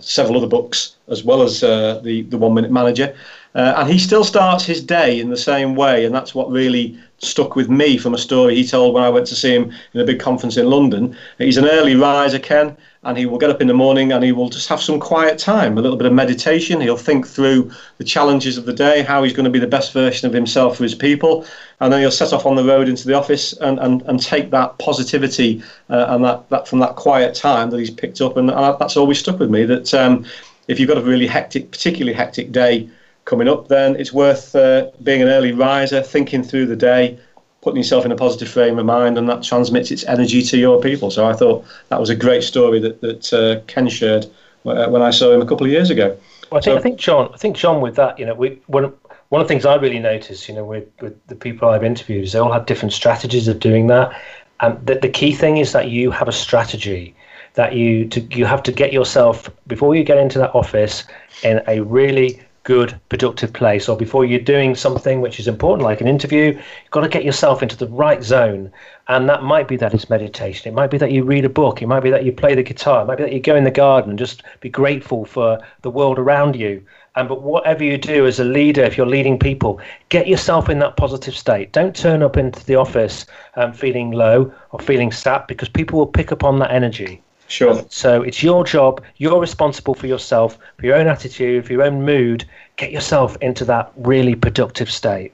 several other books as well as uh, the the One Minute Manager, uh, and he still starts his day in the same way, and that's what really stuck with me from a story he told when I went to see him in a big conference in London. He's an early riser, Ken, and he will get up in the morning and he will just have some quiet time, a little bit of meditation. He'll think through the challenges of the day, how he's going to be the best version of himself for his people, and then he'll set off on the road into the office and, and, and take that positivity uh, and that, that from that quiet time that he's picked up, and, that's always stuck with me. That um, if you've got a really hectic, particularly hectic day coming up, then it's worth uh, being an early riser, thinking through the day, putting yourself in a positive frame of mind, and that transmits its energy to your people. So I thought that was a great story that that uh, Ken shared uh, when I saw him a couple of years ago. Well, I think, so, I think John, I think John, with that, you know, we one one of the things I really noticed, you know, with, with the people I've interviewed, is they all have different strategies of doing that. And the, the key thing is that you have a strategy that you to you have to get yourself before you get into that office in a really good, productive place, or before you're doing something which is important, like an interview, you've got to get yourself into the right zone. And that might be that it's meditation. It might be that you read a book. It might be that you play the guitar. It might be that you go in the garden and just be grateful for the world around you. And but whatever you do as a leader, if you're leading people, get yourself in that positive state. Don't turn up into the office um, feeling low or feeling sad because people will pick up on that energy. Sure. So it's your job. You're responsible for yourself, for your own attitude, for your own mood. Get yourself into that really productive state.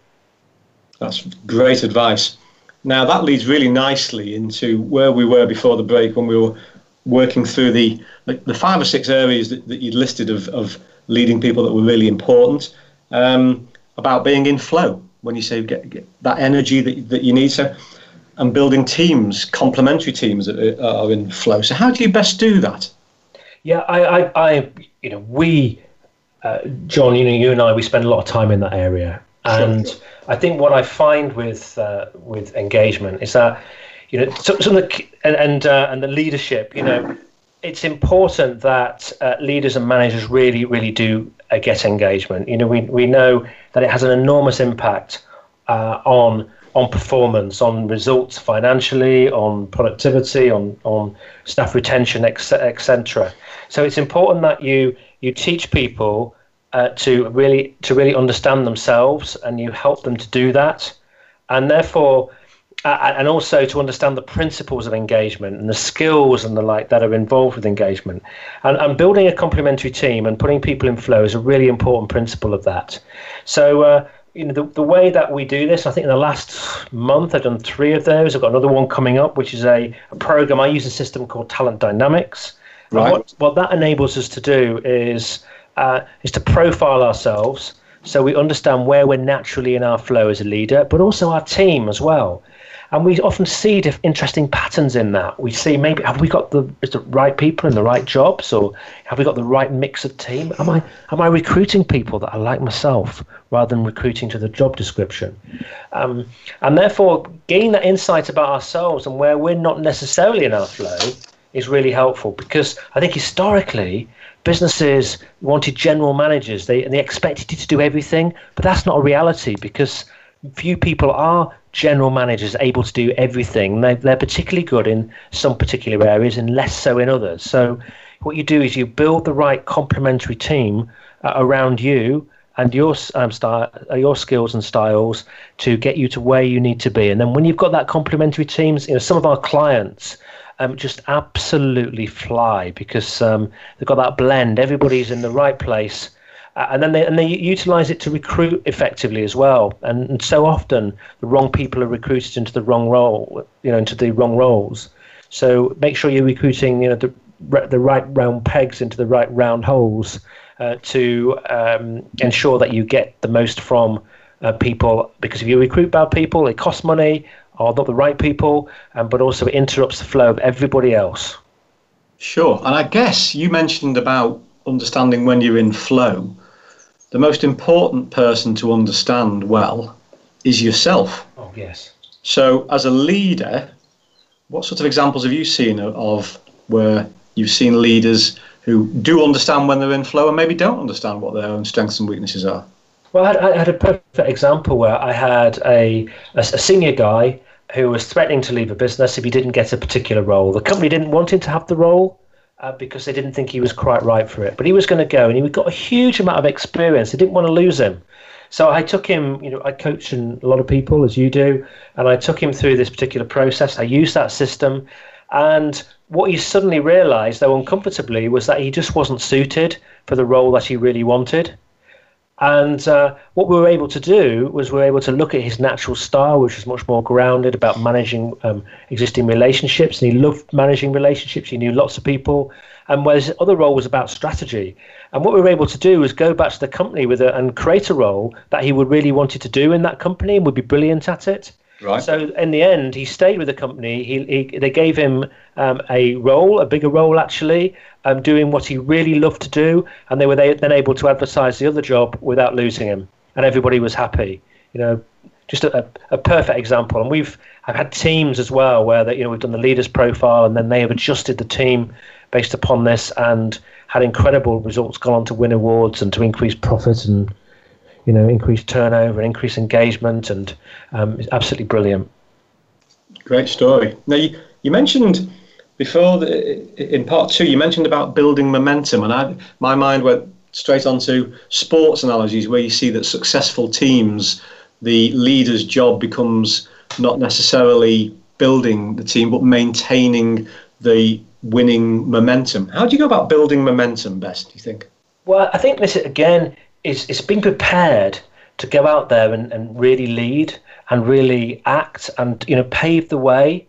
That's great advice. Now that leads really nicely into where we were before the break when we were working through the the five or six areas that, that you'd listed of, of leading people that were really important um, about being in flow when you say get, get that energy that, that you need. So and building teams, complementary teams that are in flow. So how do you best do that? Yeah, I, I, I you know, we, uh, John, you know, you and I, we spend a lot of time in that area, and sure. I think what I find with uh, with engagement is that, you know, some, some of the and and, uh, and the leadership, you know, it's important that uh, leaders and managers really, really do uh, get engagement. You know, we we know that it has an enormous impact uh, on on performance, on results financially, on productivity, on on staff retention, etc. So it's important that you you teach people uh, to really to really understand themselves, and you help them to do that. and therefore uh, and also to understand the principles of engagement and the skills and the like that are involved with engagement. And, and building a complementary team and putting people in flow is a really important principle of that. So, uh, you know, the, the way that we do this, I think in the last month I've done three of those. I've got another one coming up, which is a, a program. I use a system called Talent Dynamics. Right. What, what, that enables us to do is uh, is to profile ourselves so we understand where we're naturally in our flow as a leader, but also our team as well and we often see interesting patterns in that. We see maybe have we got the, the right people in the right jobs, or have we got the right mix of team? Am I am I recruiting people that are like myself rather than recruiting to the job description? Um, and therefore, gain that insight about ourselves and where we're not necessarily in our flow is really helpful because I think historically businesses wanted general managers. They and they expected you to do everything, but that's not a reality because few people are general managers able to do everything. They, they're particularly good in some particular areas and less so in others. So, what you do is you build the right complementary team uh, around you and your um, style, uh, your skills and styles to get you to where you need to be. And then when you've got that complementary teams, you know, some of our clients. Um, just absolutely fly because um, they've got that blend. Everybody's in the right place and then they and they utilize it to recruit effectively as well. And, and, so often the wrong people are recruited into the wrong role, you know, into the wrong roles. So make sure you're recruiting, you know, the the right round pegs into the right round holes uh, to um, ensure that you get the most from uh, people. Because if you recruit bad people, it costs money, or not the right people, um, but also it interrupts the flow of everybody else. Sure, and I guess you mentioned about understanding when you're in flow the most important person to understand well is yourself. Oh, yes. So, as a leader, what sort of examples have you seen of where you've seen leaders who do understand when they're in flow and maybe don't understand what their own strengths and weaknesses are? Well, I had, I had a perfect example where I had a, a, a senior guy who was threatening to leave a business if he didn't get a particular role. The company didn't want him to have the role, uh, because they didn't think he was quite right for it. But he was going to go, and he got a huge amount of experience. They didn't want to lose him. So I took him, you know, I coach a lot of people as you do, and I took him through this particular process. I used that system, and what he suddenly realized, though uncomfortably, was that he just wasn't suited for the role that he really wanted. And uh, what we were able to do was we were able to look at his natural style, which was much more grounded about managing um, existing relationships. And he loved managing relationships. He knew lots of people. And whereas his other role was about strategy. And what we were able to do was go back to the company with a, and create a role that he would really wanted to do in that company and would be brilliant at it. Right. So in the end, he stayed with the company. He, he they gave him um, a role, a bigger role actually, um, doing what he really loved to do, and they were then able to advertise the other job without losing him, and everybody was happy. You know, just a, a perfect example. And we've I've had teams as well where that you know we've done the leaders profile, and then they have adjusted the team based upon this and had incredible results, gone on to win awards and to increase profit and you know, increased turnover, and increased engagement, and um, it's absolutely brilliant. Great story. Now, you, you mentioned before the, in part two, you mentioned about building momentum, and I, my mind went straight onto sports analogies where you see that successful teams, the leader's job becomes not necessarily building the team, but maintaining the winning momentum. How do you go about building momentum best, do you think? Well, I think this again is is being prepared to go out there and, and really lead and really act and you know pave the way.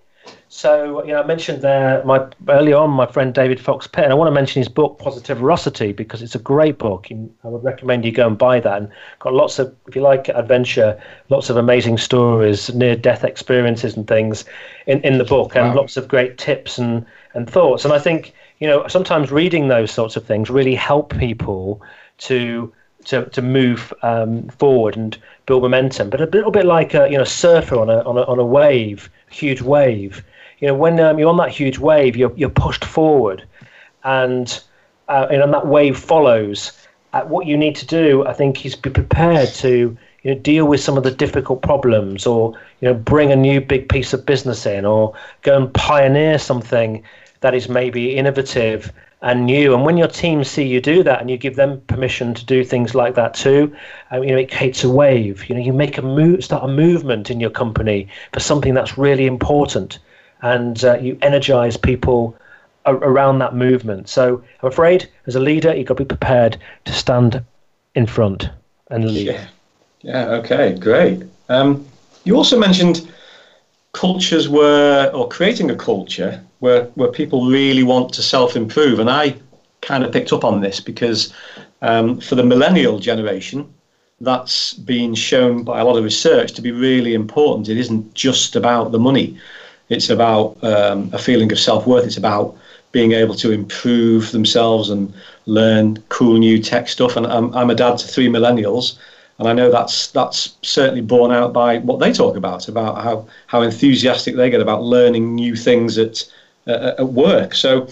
So you know, I mentioned there my early on my friend David Fox Pitt, and I want to mention his book Positive Veracity because it's a great book. I would recommend you go and buy that. And got lots of, if you like adventure, lots of amazing stories, near death experiences and things in, in the book, and wow. lots of great tips and and thoughts. And I think you know sometimes reading those sorts of things really help people to to, to move um, forward and build momentum. But a little bit like a you know surfer on a on a, on a wave, huge wave. You know when um, you're on that huge wave, you're you're pushed forward, and uh, and that wave follows. Uh, what you need to do, I think, is be prepared to you know deal with some of the difficult problems, or you know bring a new big piece of business in, or go and pioneer something that is maybe innovative and new. And when your team see you do that, and you give them permission to do things like that too, um, you know, it creates a wave. You know, you make a move, start a movement in your company for something that's really important, and uh, you energize people a- around that movement. So I'm afraid, as a leader, you've got to be prepared to stand in front and lead. Yeah. Yeah. Okay. Great. Um, you also mentioned cultures were, or creating a culture where where people really want to self improve, and I kind of picked up on this because um, for the millennial generation, that's been shown by a lot of research to be really important. It isn't just about the money; it's about um, a feeling of self worth. It's about being able to improve themselves and learn cool new tech stuff. And I'm, I'm a dad to three millennials, and I know that's that's certainly borne out by what they talk about about how how enthusiastic they get about learning new things at uh, at work. So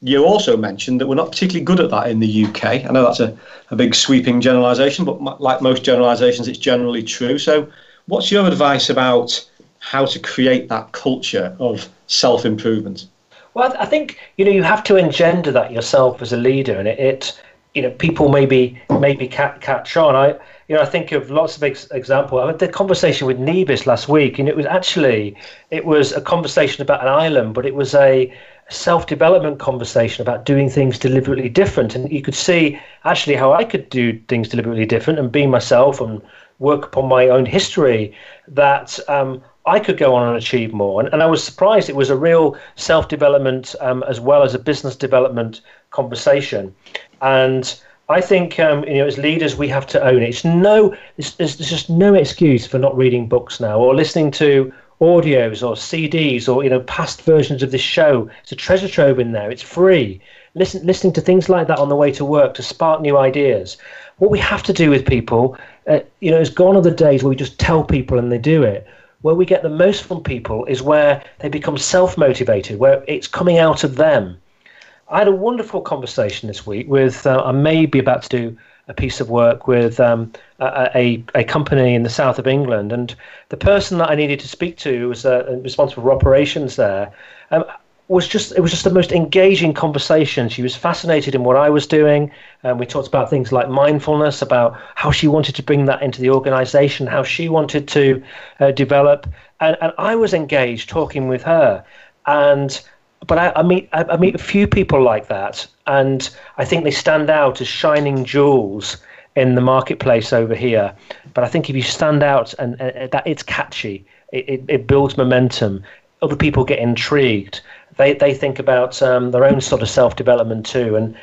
you also mentioned that we're not particularly good at that in the UK. I know that's a, a big sweeping generalisation, but like most generalisations, it's generally true. So what's your advice about how to create that culture of self improvement? Well, I think you know you have to engender that yourself as a leader, and it, it you know people maybe maybe catch on. I you know I think of lots of ex-. I had the conversation with Nebis last week, and it was actually it was a conversation about an island, but it was a self-development conversation about doing things deliberately different, and you could see actually how I could do things deliberately different and be myself and work upon my own history. That um, I could go on and achieve more. And, and I was surprised it was a real self development um, as well as a business development conversation. And I think um, you know, as leaders, we have to own it. It's no, there's, there's just no excuse for not reading books now or listening to audios or CDs or you know past versions of this show. It's a treasure trove in there. It's free. Listen, listening to things like that on the way to work to spark new ideas. What we have to do with people, uh, you know, is gone are the days where we just tell people and they do it where we get the most from people is where they become self motivated, where it's coming out of them. I had a wonderful conversation this week with, uh, I may be about to do a piece of work with um, a, a, company in the south of England. And the person that I needed to speak to was uh, responsible for operations there. Um, was just it was just the most engaging conversation. She was fascinated in what I was doing, and we talked about things like mindfulness, about how she wanted to bring that into the organisation, how she wanted to uh, develop, and and I was engaged talking with her, and but I, I meet I, I meet a few people like that, and I think they stand out as shining jewels in the marketplace over here. But I think if you stand out and, that it's catchy, it, it, it builds momentum. Other people get intrigued they they think about um, their own sort of self development too. And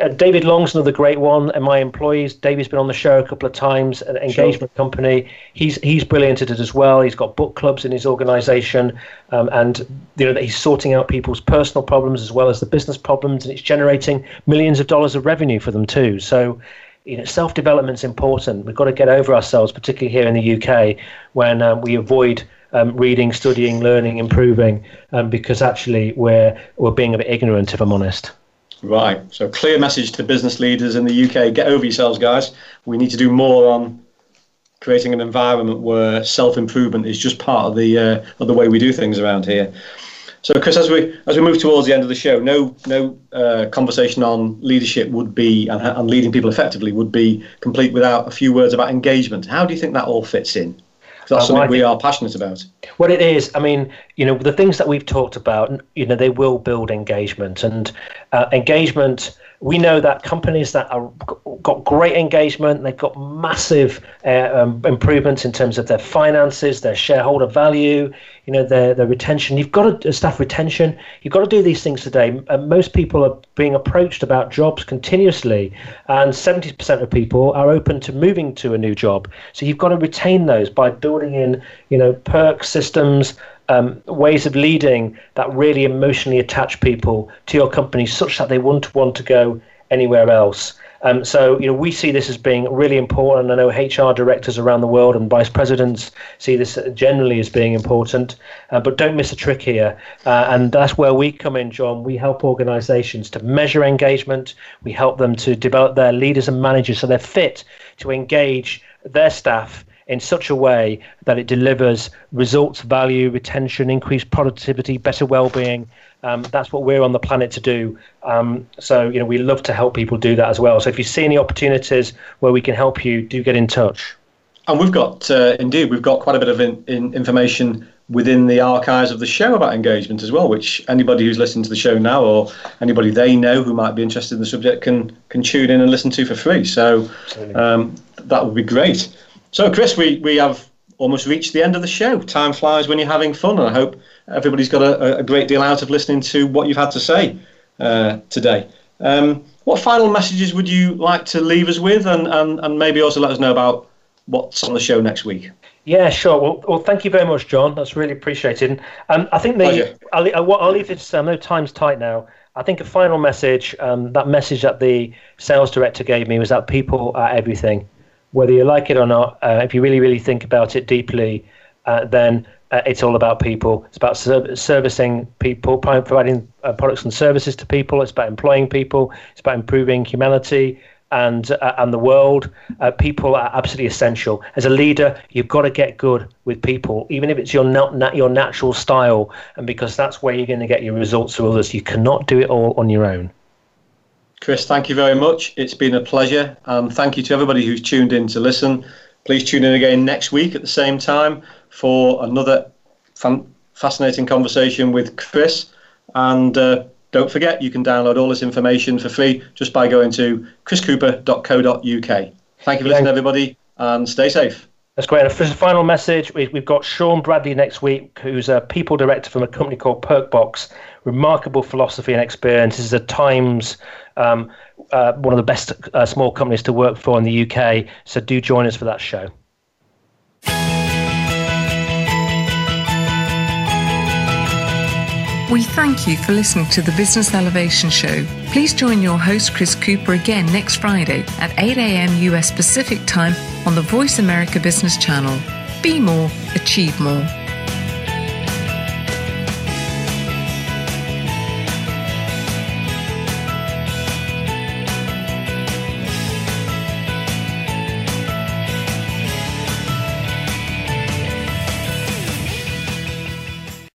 uh, David Long's another great one. And my employees, David's been on the show a couple of times. An engagement sure. company. He's he's brilliant at it as well. He's got book clubs in his organisation, um, and you know that he's sorting out people's personal problems as well as the business problems, and it's generating millions of dollars of revenue for them too. So you know, self development is important. We've got to get over ourselves, particularly here in the UK, when um, we avoid um, reading, studying, learning, improving, um, because actually we're we're being a bit ignorant, if I'm honest. Right. So clear message to business leaders in the UK: get over yourselves, guys. We need to do more on creating an environment where self improvement is just part of the uh, of the way we do things around here. So, Chris, as we as we move towards the end of the show, no no uh, conversation on leadership would be and, and leading people effectively would be complete without a few words about engagement. How do you think that all fits in? That's something we are passionate about. Well, it is, I mean, you know, the things that we've talked about, you know, they will build engagement and uh, engagement we know that companies that are got great engagement, they've got massive uh, um, improvements in terms of their finances, their shareholder value, you know, their their retention. You've got to, uh, staff retention. You've got to do these things today. Uh, most people are being approached about jobs continuously, and 70% of people are open to moving to a new job. So you've got to retain those by building in, you know, perk systems um, ways of leading that really emotionally attach people to your company such that they wouldn't want to go anywhere else. Um, so, you know, we see this as being really important. I know HR directors around the world and vice presidents see this generally as being important. Uh, but don't miss a trick here. Uh, and that's where we come in, John. We help organizations to measure engagement. We help them to develop their leaders and managers so they're fit to engage their staff in such a way that it delivers results, value, retention, increased productivity, better well-being. Um, that's what we're on the planet to do. Um, so, you know, we love to help people do that as well. So, if you see any opportunities where we can help you, do get in touch. And we've got, uh, indeed, we've got quite a bit of in, in information within the archives of the show about engagement as well, which anybody who's listening to the show now or anybody they know who might be interested in the subject can can tune in and listen to for free. So um, that would be great. So, Chris, we, we have almost reached the end of the show. Time flies when you're having fun, and I hope everybody's got a, a great deal out of listening to what you've had to say uh, today. Um, what final messages would you like to leave us with, and, and, and maybe also let us know about what's on the show next week? Yeah, sure. Well, well, thank you very much, John. That's really appreciated. Um, I think the I'll, I'll, I'll, leave this. I know time's tight now. I think a final message. Um, that message that the sales director gave me was that people are everything, whether you like it or not. Uh, if you really, really think about it deeply, uh, then uh, it's all about people. It's about ser- servicing people, providing uh, products and services to people. It's about employing people. It's about improving humanity and uh, and the world. Uh, people are absolutely essential. As a leader, you've got to get good with people, even if it's your not, your natural style, and because that's where you're going to get your results with others. You cannot do it all on your own. Chris, thank you very much. It's been a pleasure, and thank you to everybody who's tuned in to listen. Please tune in again next week at the same time for another fan- fascinating conversation with Chris. And uh, don't forget, you can download all this information for free just by going to chriscooper.co.uk. Thank you for listening, everybody, and stay safe. That's great. And for the final message, we've got Sean Bradley next week, who's a people director from a company called Perkbox. Remarkable philosophy and experience. This is a times um, uh, one of the best uh, small companies to work for in the UK. So do join us for that show. We thank you for listening to the Business Elevation Show. Please join your host, Chris Cooper, again next Friday at 8 a.m. US Pacific Time on the Voice America Business Channel. Be more, achieve more.